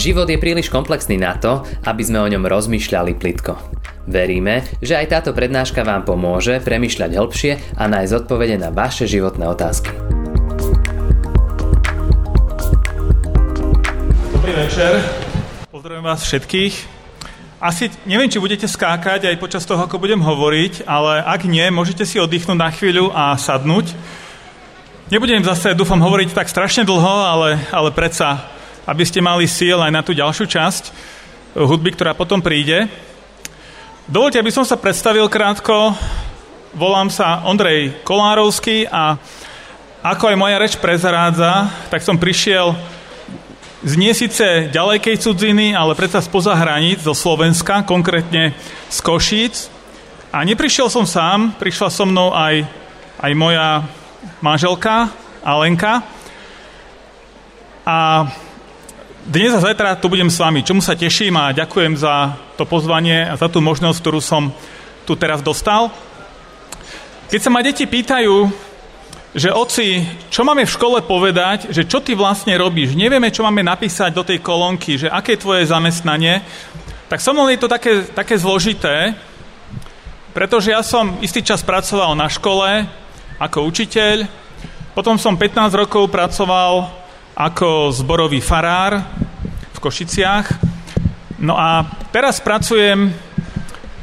Život je príliš komplexný na to, aby sme o ňom rozmýšľali plitko. Veríme, že aj táto prednáška vám pomôže premyšľať hĺbšie a nájsť odpovede na vaše životné otázky. Dobrý večer, pozdravujem vás všetkých. Asi neviem, či budete skákať aj počas toho, ako budem hovoriť, ale ak nie, môžete si oddychnúť na chvíľu a sadnúť. Nebudem zase, dúfam, hovoriť tak strašne dlho, ale, ale predsa, aby ste mali síl aj na tú ďalšiu časť hudby, ktorá potom príde. Dovolte, aby som sa predstavil krátko. Volám sa Ondrej Kolárovský a ako aj moja reč prezrádza, tak som prišiel z nie síce ďalekej cudziny, ale predsa spoza hraníc zo Slovenska, konkrétne z Košíc. A neprišiel som sám, prišla so mnou aj, aj moja manželka Alenka. A dnes a zajtra tu budem s vami, čomu sa teším a ďakujem za to pozvanie a za tú možnosť, ktorú som tu teraz dostal. Keď sa ma deti pýtajú, že oci, čo máme v škole povedať, že čo ty vlastne robíš, nevieme, čo máme napísať do tej kolónky, že aké je tvoje zamestnanie, tak so je to také, také zložité, pretože ja som istý čas pracoval na škole ako učiteľ, potom som 15 rokov pracoval ako zborový farár v Košiciach, no a teraz pracujem,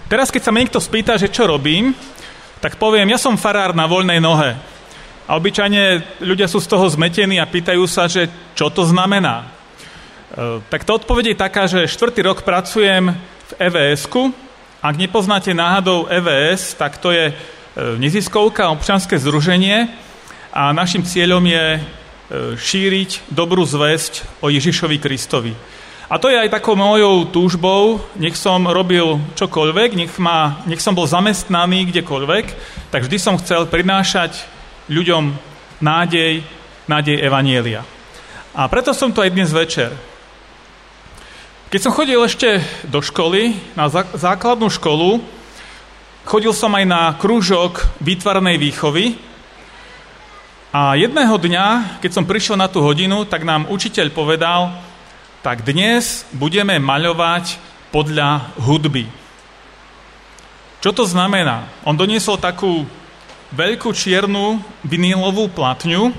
teraz keď sa mi niekto spýta, že čo robím, tak poviem, ja som farár na voľnej nohe. A obyčajne ľudia sú z toho zmetení a pýtajú sa, že čo to znamená. E, tak to odpoveď je taká, že štvrtý rok pracujem v EVS-ku. Ak nepoznáte náhodou EVS, tak to je e, neziskovka, občanské združenie a našim cieľom je šíriť dobrú zväzť o Ježišovi Kristovi. A to je aj takou mojou túžbou, nech som robil čokoľvek, nech, ma, nech som bol zamestnaný kdekoľvek, tak vždy som chcel prinášať ľuďom nádej, nádej Evanielia. A preto som tu aj dnes večer. Keď som chodil ešte do školy, na základnú školu, chodil som aj na krúžok výtvarnej výchovy a jedného dňa, keď som prišiel na tú hodinu, tak nám učiteľ povedal, tak dnes budeme maľovať podľa hudby. Čo to znamená? On doniesol takú veľkú čiernu vinílovú platňu.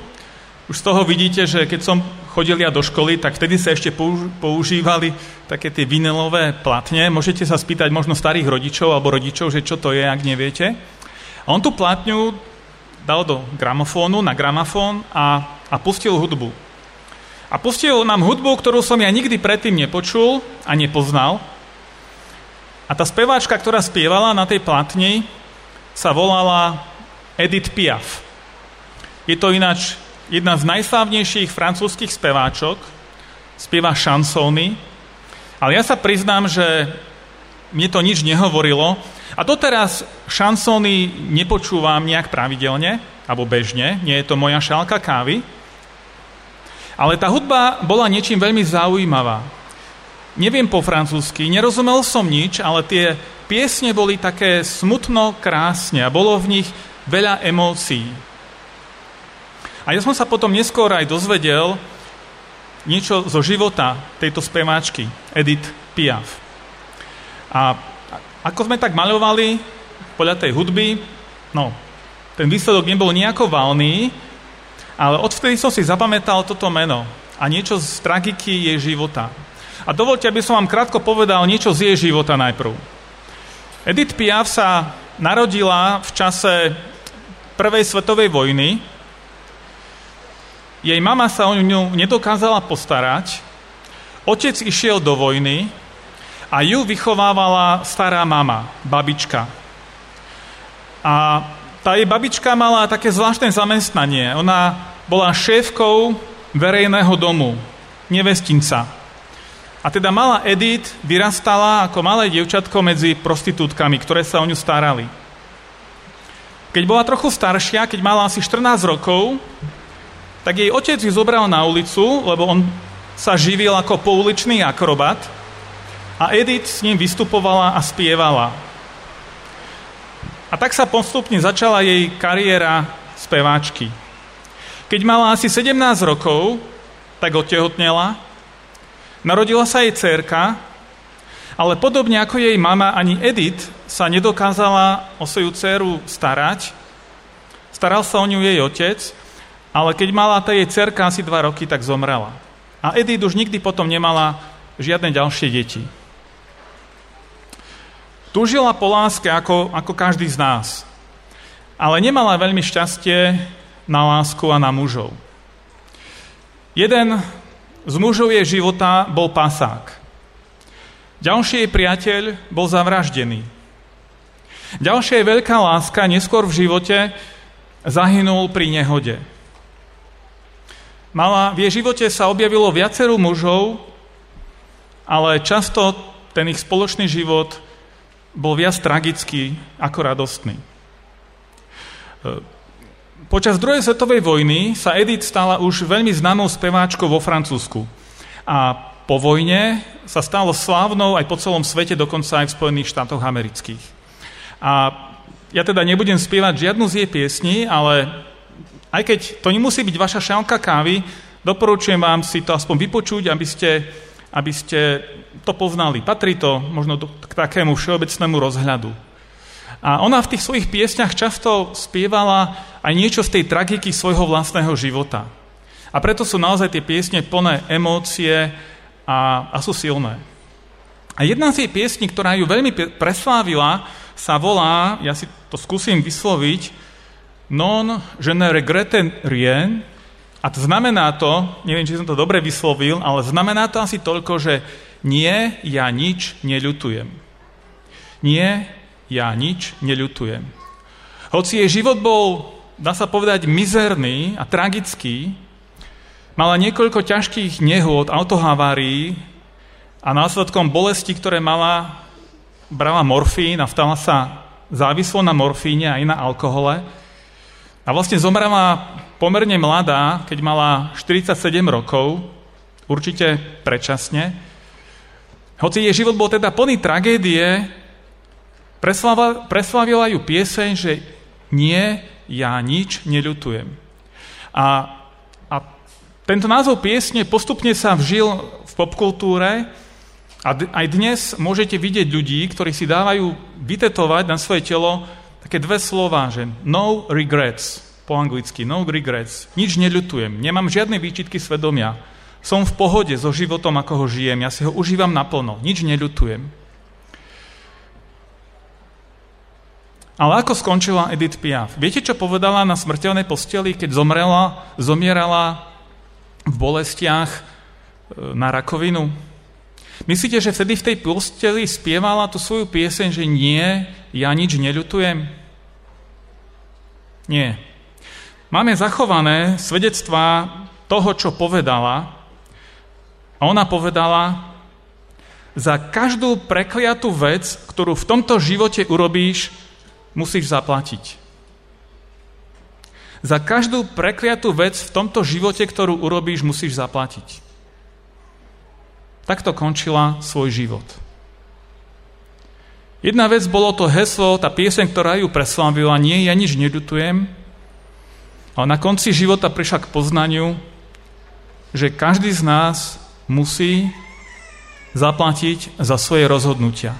Už z toho vidíte, že keď som chodil ja do školy, tak vtedy sa ešte používali také tie vinilové platne. Môžete sa spýtať možno starých rodičov alebo rodičov, že čo to je, ak neviete. A on tú platňu dal do gramofónu, na gramofón a, a pustil hudbu. A pustil nám hudbu, ktorú som ja nikdy predtým nepočul a nepoznal. A tá speváčka, ktorá spievala na tej platni, sa volala Edith Piaf. Je to ináč jedna z najslávnejších francúzských speváčok, spieva šansóny, ale ja sa priznám, že mne to nič nehovorilo a doteraz šansóny nepočúvam nejak pravidelne, alebo bežne, nie je to moja šálka kávy, ale tá hudba bola niečím veľmi zaujímavá. Neviem po francúzsky, nerozumel som nič, ale tie piesne boli také smutno krásne a bolo v nich veľa emócií. A ja som sa potom neskôr aj dozvedel niečo zo života tejto speváčky, Edith Piaf. A ako sme tak maľovali podľa tej hudby, no, ten výsledok nebol nejako valný, ale odvtedy som si zapamätal toto meno a niečo z tragiky jej života. A dovolte, aby som vám krátko povedal niečo z jej života najprv. Edith Piaf sa narodila v čase prvej svetovej vojny. Jej mama sa o ňu nedokázala postarať. Otec išiel do vojny a ju vychovávala stará mama, babička. A tá jej babička mala také zvláštne zamestnanie. Ona bola šéfkou verejného domu, nevestinca. A teda malá Edith vyrastala ako malé dievčatko medzi prostitútkami, ktoré sa o ňu starali. Keď bola trochu staršia, keď mala asi 14 rokov, tak jej otec ju zobral na ulicu, lebo on sa živil ako pouličný akrobat a Edith s ním vystupovala a spievala. A tak sa postupne začala jej kariéra speváčky. Keď mala asi 17 rokov, tak otehotnela Narodila sa jej dcerka, ale podobne ako jej mama, ani Edith sa nedokázala o svoju dceru starať. Staral sa o ňu jej otec, ale keď mala tá jej dcerka asi dva roky, tak zomrela. A Edith už nikdy potom nemala žiadne ďalšie deti. Túžila po láske ako, ako každý z nás, ale nemala veľmi šťastie na lásku a na mužov. Jeden z mužov jej života bol pasák. Ďalší jej priateľ bol zavraždený. Ďalšia jej veľká láska neskôr v živote zahynul pri nehode. Mala, v jej živote sa objavilo viacero mužov, ale často ten ich spoločný život bol viac tragický ako radostný. Počas druhej svetovej vojny sa Edith stala už veľmi známou speváčkou vo Francúzsku. A po vojne sa stalo slávnou aj po celom svete, dokonca aj v Spojených štátoch amerických. A ja teda nebudem spievať žiadnu z jej piesní, ale aj keď to nemusí byť vaša šálka kávy, doporučujem vám si to aspoň vypočuť, aby ste, aby ste to poznali. Patrí to možno k takému všeobecnému rozhľadu. A ona v tých svojich piesňach často spievala aj niečo z tej tragiky svojho vlastného života. A preto sú naozaj tie piesne plné emócie a, a sú silné. A jedna z jej piesní, ktorá ju veľmi preslávila, sa volá, ja si to skúsim vysloviť, Non je ne regrette rien, a to znamená to, neviem, či som to dobre vyslovil, ale znamená to asi toľko, že nie, ja nič neľutujem. Nie, ja nič neľutujem. Hoci jej život bol, dá sa povedať, mizerný a tragický, mala niekoľko ťažkých nehôd, autohavárií a následkom bolesti, ktoré mala, brala morfín a vstala sa závislo na morfíne a aj na alkohole. A vlastne zomrela pomerne mladá, keď mala 47 rokov, určite predčasne. Hoci jej život bol teda plný tragédie, Preslavila ju pieseň, že nie, ja nič neľutujem. A, a tento názov piesne postupne sa vžil v popkultúre a d- aj dnes môžete vidieť ľudí, ktorí si dávajú vytetovať na svoje telo také dve slova, že no regrets, po anglicky, no regrets, nič neľutujem, nemám žiadne výčitky svedomia, som v pohode so životom, ako ho žijem, ja si ho užívam naplno, nič neľutujem. Ale ako skončila Edith Piaf? Viete, čo povedala na smrteľnej posteli, keď zomrela, zomierala v bolestiach e, na rakovinu? Myslíte, že vtedy v tej posteli spievala tú svoju pieseň, že nie, ja nič neľutujem? Nie. Máme zachované svedectvá toho, čo povedala. A ona povedala, za každú prekliatú vec, ktorú v tomto živote urobíš, musíš zaplatiť. Za každú prekliatú vec v tomto živote, ktorú urobíš, musíš zaplatiť. Takto končila svoj život. Jedna vec bolo to heslo, tá pieseň, ktorá ju preslavila, nie, ja nič nedutujem, ale na konci života prišla k poznaniu, že každý z nás musí zaplatiť za svoje rozhodnutia.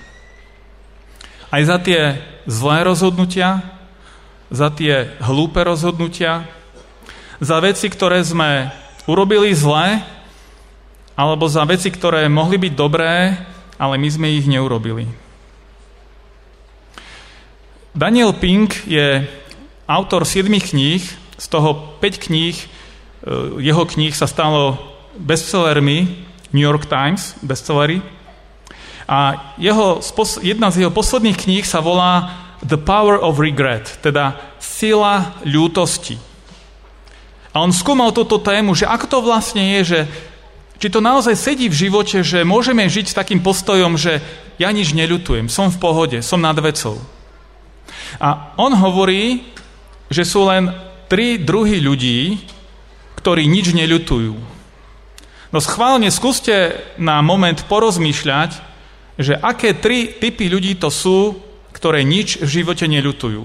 Aj za tie zlé rozhodnutia, za tie hlúpe rozhodnutia, za veci, ktoré sme urobili zlé, alebo za veci, ktoré mohli byť dobré, ale my sme ich neurobili. Daniel Pink je autor 7 kníh, z toho 5 kníh, e, jeho kníh sa stalo bestsellermi New York Times, bestsellery. A jeho, jedna z jeho posledných kníh sa volá The Power of Regret, teda sila ľútosti. A on skúmal túto tému, že ako to vlastne je, že či to naozaj sedí v živote, že môžeme žiť takým postojom, že ja nič neľutujem, som v pohode, som nad vecou. A on hovorí, že sú len tri druhy ľudí, ktorí nič neľutujú. No schválne skúste na moment porozmýšľať, že aké tri typy ľudí to sú, ktoré nič v živote neľutujú.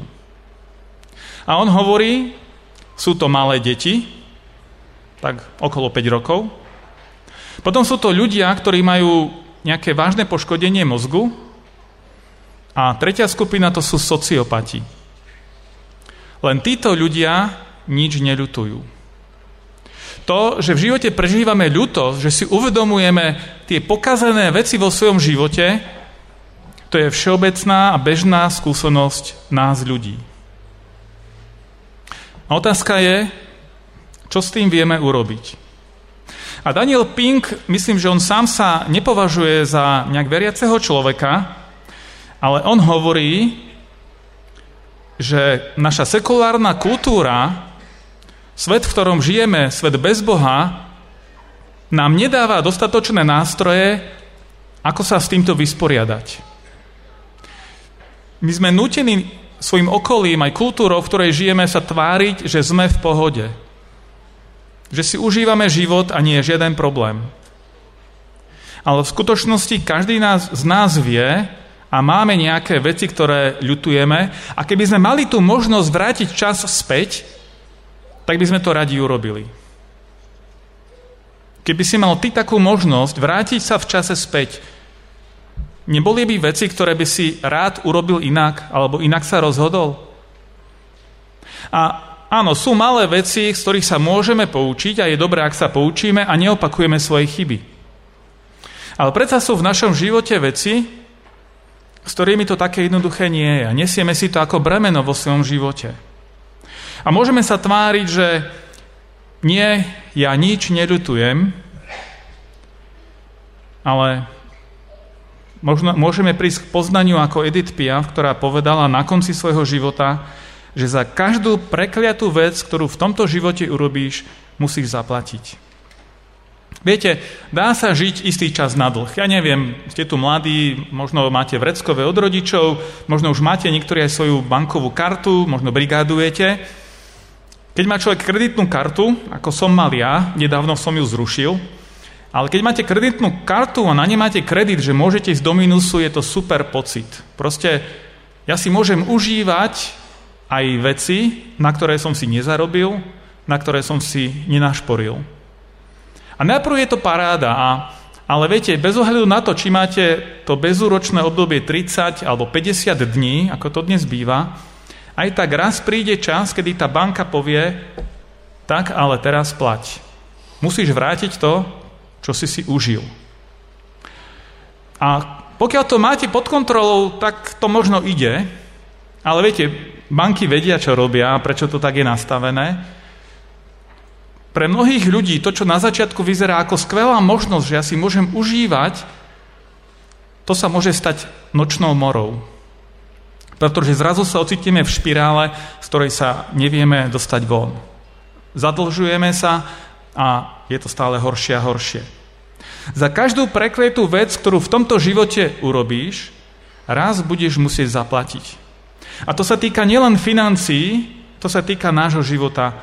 A on hovorí, sú to malé deti, tak okolo 5 rokov. Potom sú to ľudia, ktorí majú nejaké vážne poškodenie mozgu. A tretia skupina to sú sociopati. Len títo ľudia nič neľutujú. To, že v živote prežívame ľutosť, že si uvedomujeme tie pokazené veci vo svojom živote, to je všeobecná a bežná skúsenosť nás ľudí. A otázka je, čo s tým vieme urobiť. A Daniel Pink, myslím, že on sám sa nepovažuje za nejak veriaceho človeka, ale on hovorí, že naša sekulárna kultúra, svet, v ktorom žijeme, svet bez Boha, nám nedáva dostatočné nástroje, ako sa s týmto vysporiadať. My sme nutení svojim okolím, aj kultúrou, v ktorej žijeme, sa tváriť, že sme v pohode že si užívame život a nie je žiaden problém. Ale v skutočnosti každý nás, z nás vie a máme nejaké veci, ktoré ľutujeme a keby sme mali tú možnosť vrátiť čas späť, tak by sme to radi urobili. Keby si mal ty takú možnosť vrátiť sa v čase späť, neboli by veci, ktoré by si rád urobil inak, alebo inak sa rozhodol? A Áno, sú malé veci, z ktorých sa môžeme poučiť a je dobré, ak sa poučíme a neopakujeme svoje chyby. Ale predsa sú v našom živote veci, s ktorými to také jednoduché nie je. A nesieme si to ako bremeno vo svojom živote. A môžeme sa tváriť, že nie, ja nič nedutujem, ale možno, môžeme prísť k poznaniu ako Edith Piaf, ktorá povedala na konci svojho života, že za každú prekliatú vec, ktorú v tomto živote urobíš, musíš zaplatiť. Viete, dá sa žiť istý čas na dlh. Ja neviem, ste tu mladí, možno máte vreckové od rodičov, možno už máte niektorí aj svoju bankovú kartu, možno brigádujete. Keď má človek kreditnú kartu, ako som mal ja, nedávno som ju zrušil, ale keď máte kreditnú kartu a na ne máte kredit, že môžete ísť do minusu, je to super pocit. Proste ja si môžem užívať aj veci, na ktoré som si nezarobil, na ktoré som si nenašporil. A najprv je to paráda, a, ale viete, bez ohľadu na to, či máte to bezúročné obdobie 30 alebo 50 dní, ako to dnes býva, aj tak raz príde čas, kedy tá banka povie, tak ale teraz plať. Musíš vrátiť to, čo si si užil. A pokiaľ to máte pod kontrolou, tak to možno ide, ale viete, banky vedia, čo robia a prečo to tak je nastavené. Pre mnohých ľudí to, čo na začiatku vyzerá ako skvelá možnosť, že ja si môžem užívať, to sa môže stať nočnou morou. Pretože zrazu sa ocitíme v špirále, z ktorej sa nevieme dostať von. Zadlžujeme sa a je to stále horšie a horšie. Za každú prekletú vec, ktorú v tomto živote urobíš, raz budeš musieť zaplatiť. A to sa týka nielen financií, to sa týka nášho života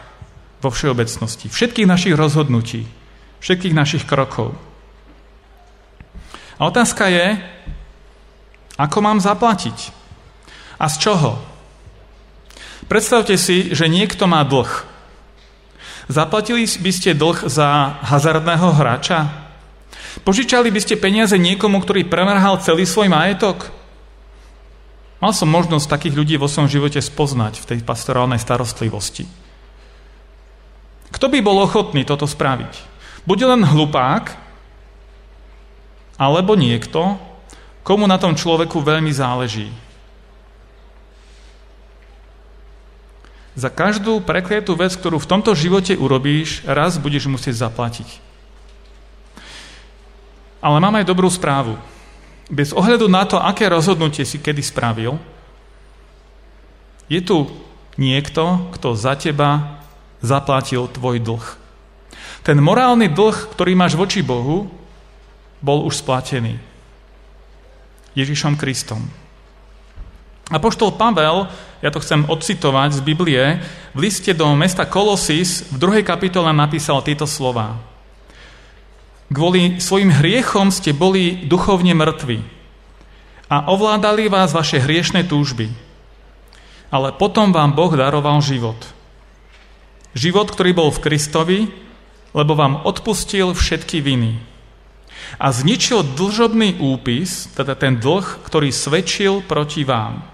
vo všeobecnosti. Všetkých našich rozhodnutí, všetkých našich krokov. A otázka je, ako mám zaplatiť? A z čoho? Predstavte si, že niekto má dlh. Zaplatili by ste dlh za hazardného hráča? Požičali by ste peniaze niekomu, ktorý premrhal celý svoj majetok? Mal som možnosť takých ľudí vo svojom živote spoznať v tej pastorálnej starostlivosti. Kto by bol ochotný toto spraviť? Bude len hlupák, alebo niekto, komu na tom človeku veľmi záleží. Za každú prekliatú vec, ktorú v tomto živote urobíš, raz budeš musieť zaplatiť. Ale mám aj dobrú správu bez ohľadu na to, aké rozhodnutie si kedy spravil, je tu niekto, kto za teba zaplatil tvoj dlh. Ten morálny dlh, ktorý máš voči Bohu, bol už splatený. Ježišom Kristom. A poštol Pavel, ja to chcem odcitovať z Biblie, v liste do mesta Kolosis v druhej kapitole napísal tieto slova. Kvôli svojim hriechom ste boli duchovne mŕtvi a ovládali vás vaše hriešne túžby. Ale potom vám Boh daroval život. Život, ktorý bol v Kristovi, lebo vám odpustil všetky viny. a zničil dlžobný úpis, teda ten dlh, ktorý svedčil proti vám.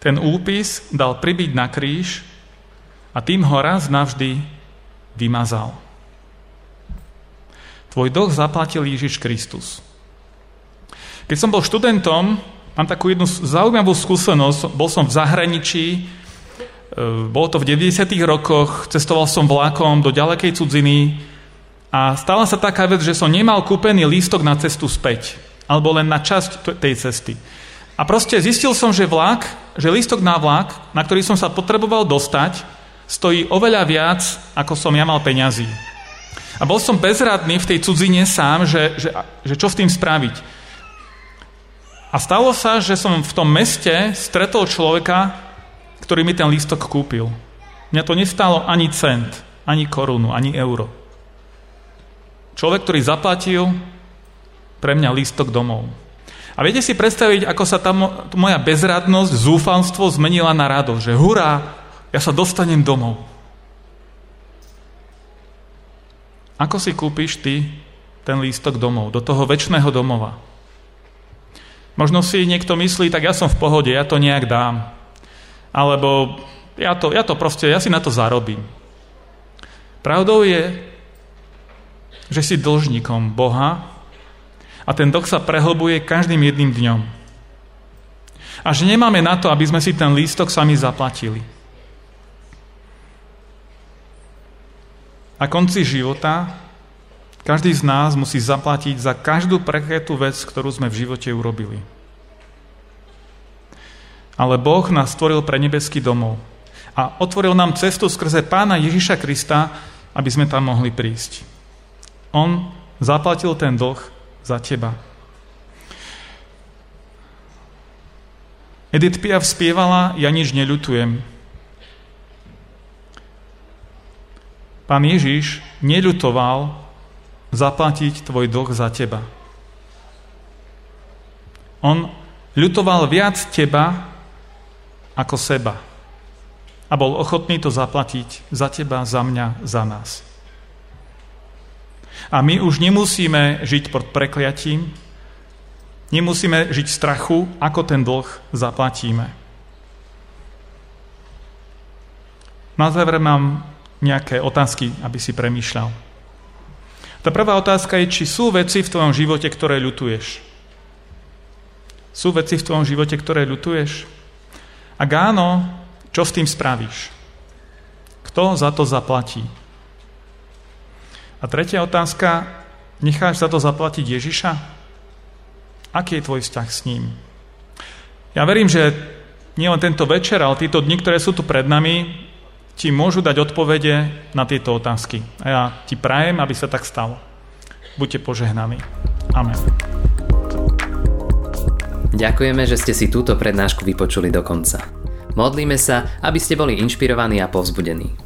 Ten úpis dal pribiť na kríž a tým ho raz navždy vymazal. Tvoj dlh zaplatil Ježiš Kristus. Keď som bol študentom, mám takú jednu zaujímavú skúsenosť. Bol som v zahraničí, e, bolo to v 90. rokoch, cestoval som vlakom do ďalekej cudziny a stala sa taká vec, že som nemal kúpený lístok na cestu späť, alebo len na časť tej cesty. A proste zistil som, že vlak, že lístok na vlak, na ktorý som sa potreboval dostať, stojí oveľa viac, ako som ja mal peňazí. A bol som bezradný v tej cudzine sám, že, že, že čo s tým spraviť. A stalo sa, že som v tom meste stretol človeka, ktorý mi ten lístok kúpil. Mňa to nestalo ani cent, ani korunu, ani euro. Človek, ktorý zaplatil pre mňa lístok domov. A viete si predstaviť, ako sa tá moja bezradnosť, zúfalstvo zmenila na radosť, že hurá, ja sa dostanem domov. Ako si kúpiš ty ten lístok domov, do toho väčšného domova? Možno si niekto myslí, tak ja som v pohode, ja to nejak dám. Alebo ja to, ja to proste, ja si na to zarobím. Pravdou je, že si dlžníkom Boha a ten dlh sa prehlbuje každým jedným dňom. A že nemáme na to, aby sme si ten lístok sami zaplatili. Na konci života každý z nás musí zaplatiť za každú prekretú vec, ktorú sme v živote urobili. Ale Boh nás stvoril pre nebeský domov a otvoril nám cestu skrze Pána Ježiša Krista, aby sme tam mohli prísť. On zaplatil ten dlh za teba. Edith Piaf spievala Ja nič neľutujem, Pán Ježiš neľutoval zaplatiť tvoj dlh za teba. On ľutoval viac teba ako seba. A bol ochotný to zaplatiť za teba, za mňa, za nás. A my už nemusíme žiť pod prekliatím, nemusíme žiť v strachu, ako ten dlh zaplatíme. Na záver mám nejaké otázky, aby si premýšľal. Tá prvá otázka je, či sú veci v tvojom živote, ktoré ľutuješ. Sú veci v tvojom živote, ktoré ľutuješ? Ak áno, čo s tým spravíš? Kto za to zaplatí? A tretia otázka, necháš za to zaplatiť Ježiša? Aký je tvoj vzťah s ním? Ja verím, že nielen tento večer, ale tieto dni, ktoré sú tu pred nami, ti môžu dať odpovede na tieto otázky. A ja ti prajem, aby sa tak stalo. Buďte požehnaní. Amen. Ďakujeme, že ste si túto prednášku vypočuli do konca. Modlíme sa, aby ste boli inšpirovaní a povzbudení.